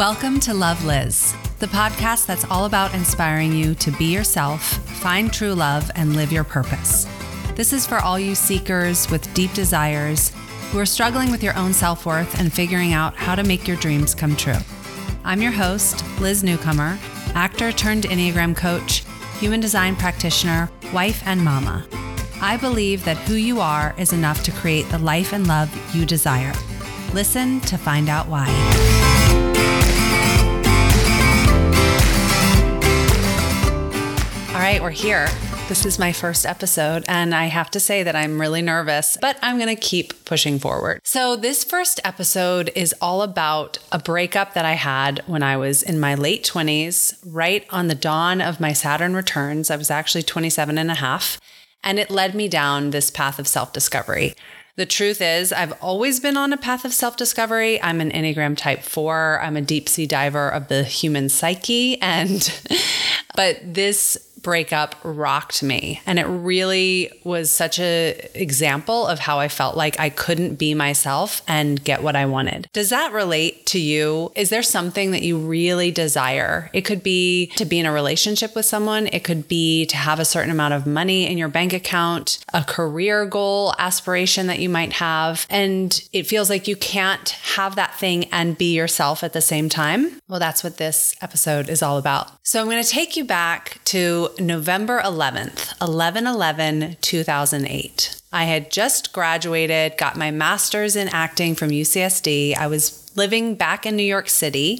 Welcome to Love Liz, the podcast that's all about inspiring you to be yourself, find true love, and live your purpose. This is for all you seekers with deep desires who are struggling with your own self worth and figuring out how to make your dreams come true. I'm your host, Liz Newcomer, actor turned Enneagram coach, human design practitioner, wife, and mama. I believe that who you are is enough to create the life and love you desire. Listen to find out why. All right, we're here. This is my first episode, and I have to say that I'm really nervous, but I'm going to keep pushing forward. So, this first episode is all about a breakup that I had when I was in my late 20s, right on the dawn of my Saturn returns. I was actually 27 and a half, and it led me down this path of self discovery. The truth is, I've always been on a path of self discovery. I'm an Enneagram type four. I'm a deep sea diver of the human psyche. And, but this breakup rocked me and it really was such a example of how I felt like I couldn't be myself and get what I wanted. Does that relate to you? Is there something that you really desire? It could be to be in a relationship with someone, it could be to have a certain amount of money in your bank account, a career goal, aspiration that you might have, and it feels like you can't have that thing and be yourself at the same time. Well, that's what this episode is all about. So I'm going to take you back to November 11th, 11 11 2008. I had just graduated, got my master's in acting from UCSD. I was living back in New York City.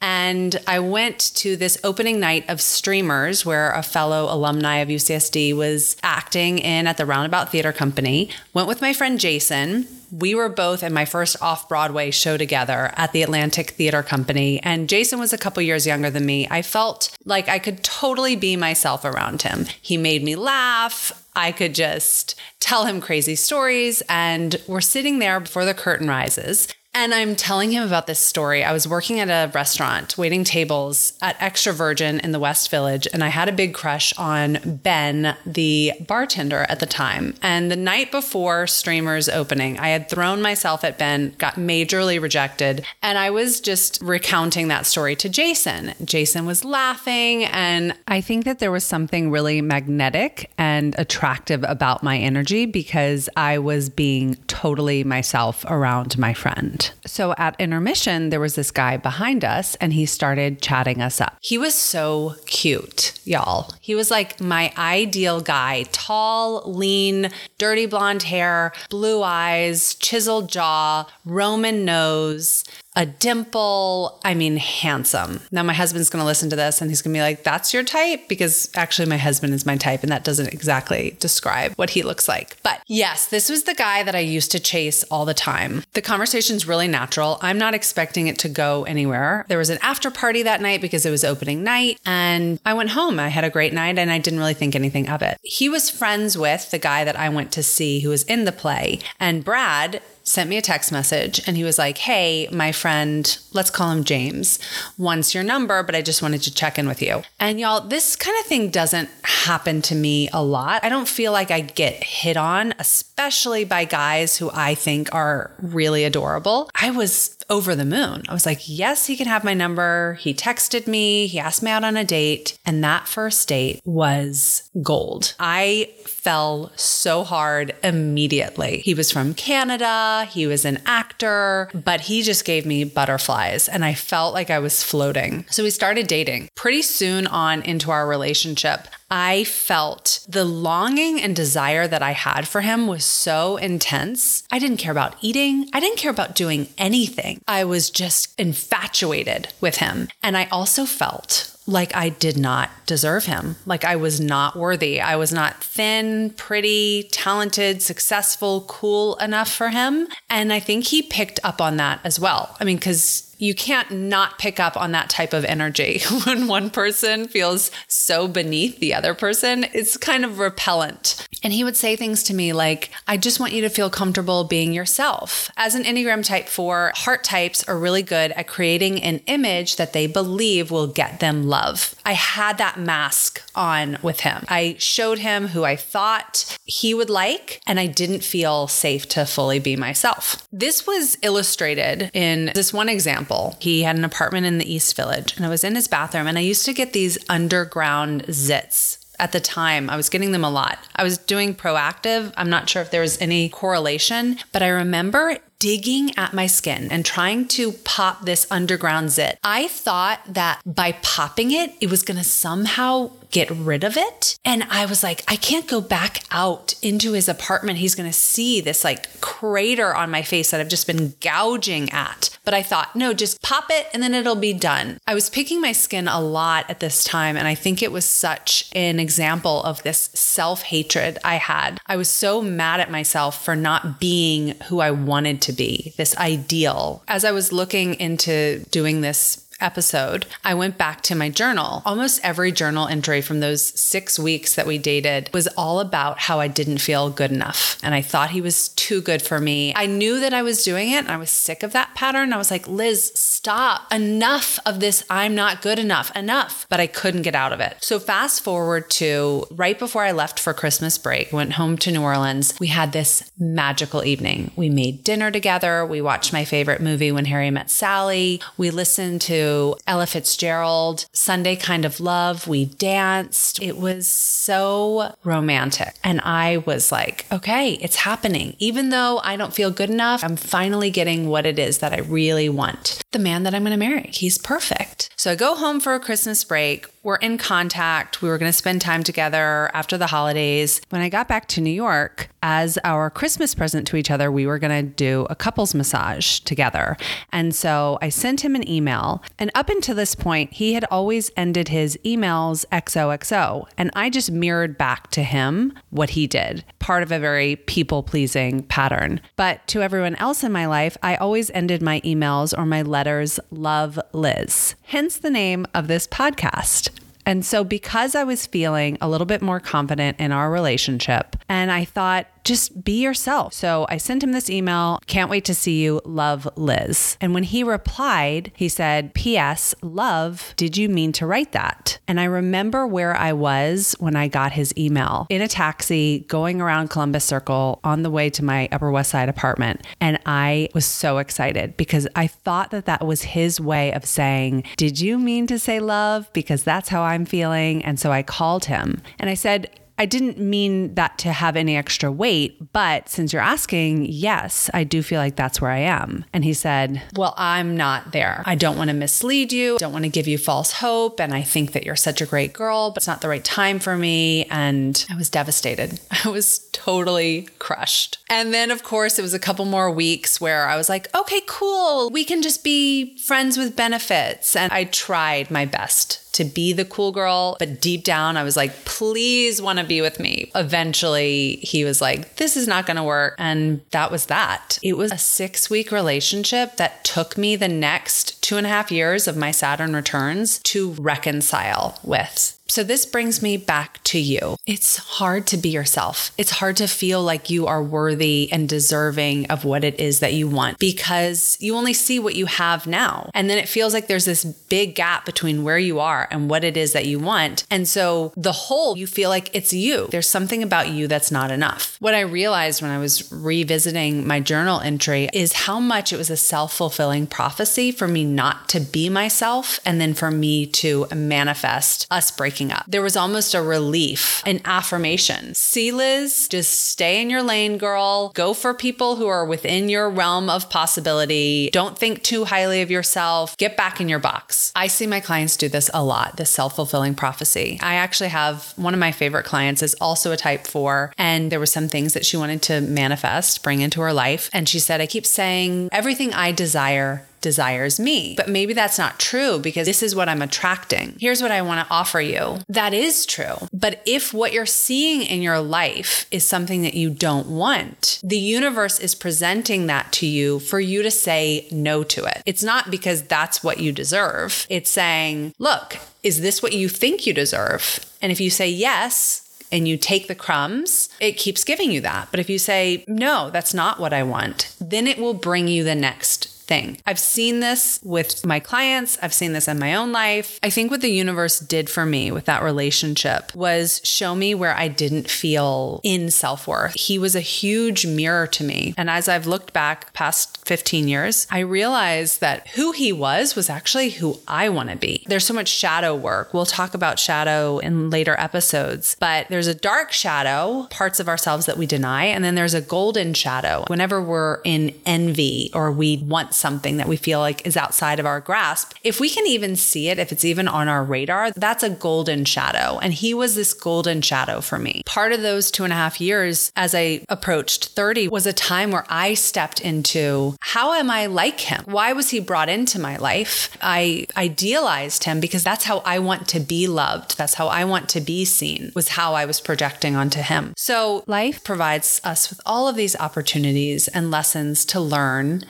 And I went to this opening night of Streamers, where a fellow alumni of UCSD was acting in at the Roundabout Theater Company. Went with my friend Jason we were both in my first off Broadway show together at the Atlantic Theater Company, and Jason was a couple years younger than me. I felt like I could totally be myself around him. He made me laugh. I could just tell him crazy stories, and we're sitting there before the curtain rises. And I'm telling him about this story. I was working at a restaurant, waiting tables at Extra Virgin in the West Village, and I had a big crush on Ben, the bartender at the time. And the night before Streamers opening, I had thrown myself at Ben, got majorly rejected, and I was just recounting that story to Jason. Jason was laughing, and I think that there was something really magnetic and attractive about my energy because I was being totally myself around my friend. So at intermission, there was this guy behind us and he started chatting us up. He was so cute, y'all. He was like my ideal guy tall, lean, dirty blonde hair, blue eyes, chiseled jaw, Roman nose, a dimple. I mean, handsome. Now, my husband's going to listen to this and he's going to be like, that's your type? Because actually, my husband is my type and that doesn't exactly describe what he looks like. But yes, this was the guy that I used to chase all the time. The conversation's really natural. I'm not expecting it to go anywhere. There was an after party that night because it was opening night and I went home. I had a great night and I didn't really think anything of it. He was friends with the guy that I went to see who was in the play. And Brad sent me a text message and he was like, Hey, my friend, let's call him James, wants your number, but I just wanted to check in with you. And y'all, this kind of thing doesn't happen to me a lot. I don't feel like I get hit on, especially by guys who I think are really adorable. I was over the moon. I was like, yes, he can have my number. He texted me, he asked me out on a date, and that first date was gold. I fell so hard immediately. He was from Canada, he was an actor, but he just gave me butterflies and I felt like I was floating. So we started dating. Pretty soon on into our relationship, I felt the longing and desire that I had for him was so intense. I didn't care about eating. I didn't care about doing anything. I was just infatuated with him. And I also felt like I did not deserve him. Like I was not worthy. I was not thin, pretty, talented, successful, cool enough for him. And I think he picked up on that as well. I mean, because you can't not pick up on that type of energy when one person feels so beneath the other person. It's kind of repellent. And he would say things to me like, I just want you to feel comfortable being yourself. As an Enneagram type four, heart types are really good at creating an image that they believe will get them love. I had that mask on with him. I showed him who I thought he would like, and I didn't feel safe to fully be myself. This was illustrated in this one example. He had an apartment in the East Village, and I was in his bathroom, and I used to get these underground zits at the time i was getting them a lot i was doing Proactiv. i'm not sure if there was any correlation but i remember digging at my skin and trying to pop this underground zit. I thought that by popping it, it was going to somehow get rid of it. And I was like, I can't go back out into his apartment. He's going to see this like crater on my face that I've just been gouging at. But I thought, no, just pop it and then it'll be done. I was picking my skin a lot at this time. And I think it was such an example of this self hatred I had. I was so mad at myself for not being who I wanted to be, this ideal. As I was looking into doing this episode, I went back to my journal. Almost every journal entry from those six weeks that we dated was all about how I didn't feel good enough. And I thought he was too good for me. I knew that I was doing it and I was sick of that pattern. I was like, Liz, stop. Enough of this. I'm not good enough. Enough. But I couldn't get out of it. So fast forward to right before I left for Christmas break, went home to New Orleans. We had this magical evening. We made dinner together. We watched my favorite movie, When Harry Met Sally. We listened to Ella Fitzgerald, Sunday Kind of Love. We danced. It was so romantic. And I was like, okay, it's happening. Even though I don't feel good enough, I'm finally getting what it is that I really want. The man that I'm going to marry. He's perfect. So I go home for a Christmas break. We're in contact. We were going to spend time together after the holidays. When I got back to New York, as our Christmas present to each other, we were going to do a couples massage together. And so I sent him an email. And up until this point, he had always ended his emails XOXO. And I just mirrored back to him what he did, part of a very people pleasing pattern. But to everyone else in my life, I always ended my emails or my letters, Love Liz. Hence the name of this podcast. And so, because I was feeling a little bit more confident in our relationship, and I thought, just be yourself. So I sent him this email. Can't wait to see you. Love Liz. And when he replied, he said, P.S. Love, did you mean to write that? And I remember where I was when I got his email in a taxi going around Columbus Circle on the way to my Upper West Side apartment. And I was so excited because I thought that that was his way of saying, Did you mean to say love? Because that's how I'm feeling. And so I called him and I said, I didn't mean that to have any extra weight, but since you're asking, yes, I do feel like that's where I am. And he said, Well, I'm not there. I don't want to mislead you, don't want to give you false hope. And I think that you're such a great girl, but it's not the right time for me. And I was devastated. I was totally crushed. And then, of course, it was a couple more weeks where I was like, Okay, cool. We can just be friends with benefits. And I tried my best to be the cool girl. But deep down, I was like, please want to be with me. Eventually, he was like, this is not going to work. And that was that. It was a six week relationship that took me the next two and a half years of my Saturn returns to reconcile with. So, this brings me back to you. It's hard to be yourself. It's hard to feel like you are worthy and deserving of what it is that you want because you only see what you have now. And then it feels like there's this big gap between where you are and what it is that you want. And so, the whole, you feel like it's you. There's something about you that's not enough. What I realized when I was revisiting my journal entry is how much it was a self fulfilling prophecy for me not to be myself and then for me to manifest us breaking up. There was almost a relief, an affirmation. See, Liz, just stay in your lane, girl. Go for people who are within your realm of possibility. Don't think too highly of yourself. Get back in your box. I see my clients do this a lot, this self fulfilling prophecy. I actually have one of my favorite clients is also a type four, and there were some things that she wanted to manifest, bring into her life. And she said, I keep saying everything I desire desires me. But maybe that's not true because this is what I'm attracting. Here's what I want to offer you. That is true. But if what you're seeing in your life is something that you don't want, the universe is presenting that to you for you to say no to it. It's not because that's what you deserve. It's saying, look, is this what you think you deserve? And if you say yes, and you take the crumbs, it keeps giving you that. But if you say, no, that's not what I want, then it will bring you the next thing. I've seen this with my clients, I've seen this in my own life. I think what the universe did for me with that relationship was show me where I didn't feel in self worth. He was a huge mirror to me. And as I've looked back past 15 years, I realized that who he was was actually who I want to be. There's so much shadow work. We'll talk about shadow in later episodes, but there's a dark shadow, parts of ourselves that we deny, and then there's a golden shadow. Whenever we're in envy or we want something that we feel like is outside of our grasp, if we can even see it, if it's even on our radar, that's a golden shadow. And he was this golden shadow for me. Part of those two and a half years as I approached 30 was a time where I stepped into how am I like him? Why was he brought into my life? I idealized him because that's how I want to be loved. That's how I want to be seen, was how I was projecting onto him. So life provides us with all of these opportunities and lessons to learn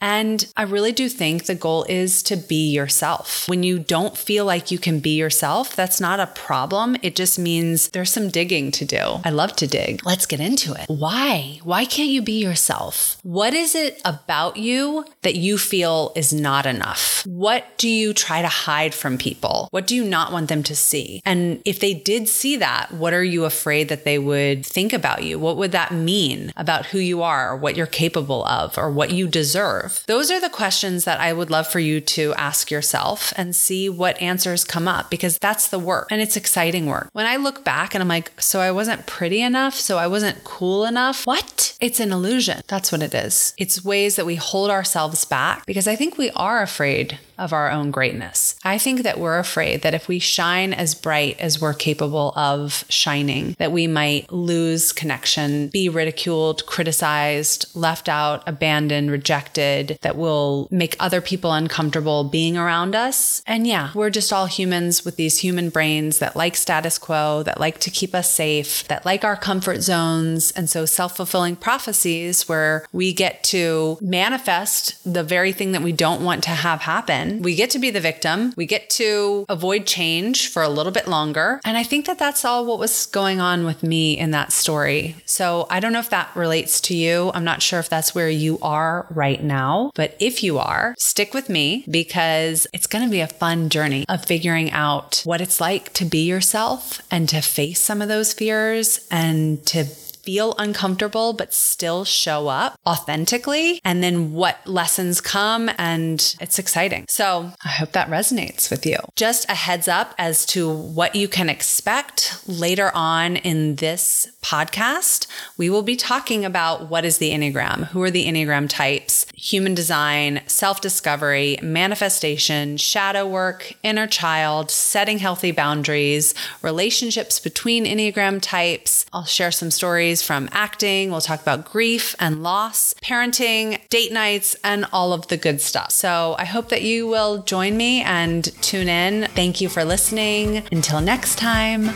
and I really do think the goal is to be yourself. When you don't feel like you can be yourself, that's not a problem. It just means there's some digging to do. I love to dig. Let's get into it. Why? Why can't you be yourself? What is it about you that you feel is not enough? What do you try to hide from people? What do you not want them to see? And if they did see that, what are you afraid that they would think about you? What would that mean about who you are, or what you're capable of, or what you deserve? Those are the questions that I would love for you to ask yourself and see what answers come up because that's the work and it's exciting work. When I look back and I'm like, so I wasn't pretty enough, so I wasn't cool enough. What? It's an illusion. That's what it is. It's ways that we hold ourselves back because I think we are afraid of our own greatness. I think that we're afraid that if we shine as bright as we're capable of shining, that we might lose connection, be ridiculed, criticized, left out, abandoned, rejected, that will make other people uncomfortable being around us. And yeah, we're just all humans with these human brains that like status quo, that like to keep us safe, that like our comfort zones. And so self fulfilling prophecies where we get to manifest the very thing that we don't want to have happen we get to be the victim. We get to avoid change for a little bit longer. And I think that that's all what was going on with me in that story. So I don't know if that relates to you. I'm not sure if that's where you are right now. But if you are, stick with me because it's going to be a fun journey of figuring out what it's like to be yourself and to face some of those fears and to feel uncomfortable, but still show up authentically. And then what lessons come. And it's exciting. So I hope that resonates with you. Just a heads up as to what you can expect later on in this podcast. We will be talking about what is the Enneagram, who are the Enneagram types, human design, self discovery, manifestation, shadow work, inner child, setting healthy boundaries, relationships between Enneagram types. I'll share some stories stories from acting. We'll talk about grief and loss, parenting, date nights, and all of the good stuff. So I hope that you will join me and tune in. Thank you for listening. Until next time,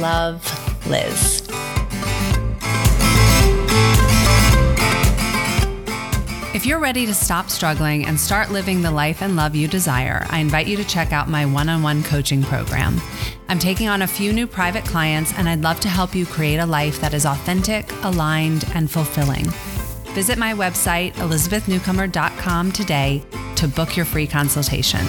love Liz. If you're ready to stop struggling and start living the life and love you desire, I invite you to check out my one on one coaching program. I'm taking on a few new private clients, and I'd love to help you create a life that is authentic, aligned, and fulfilling. Visit my website, elizabethnewcomer.com, today to book your free consultation.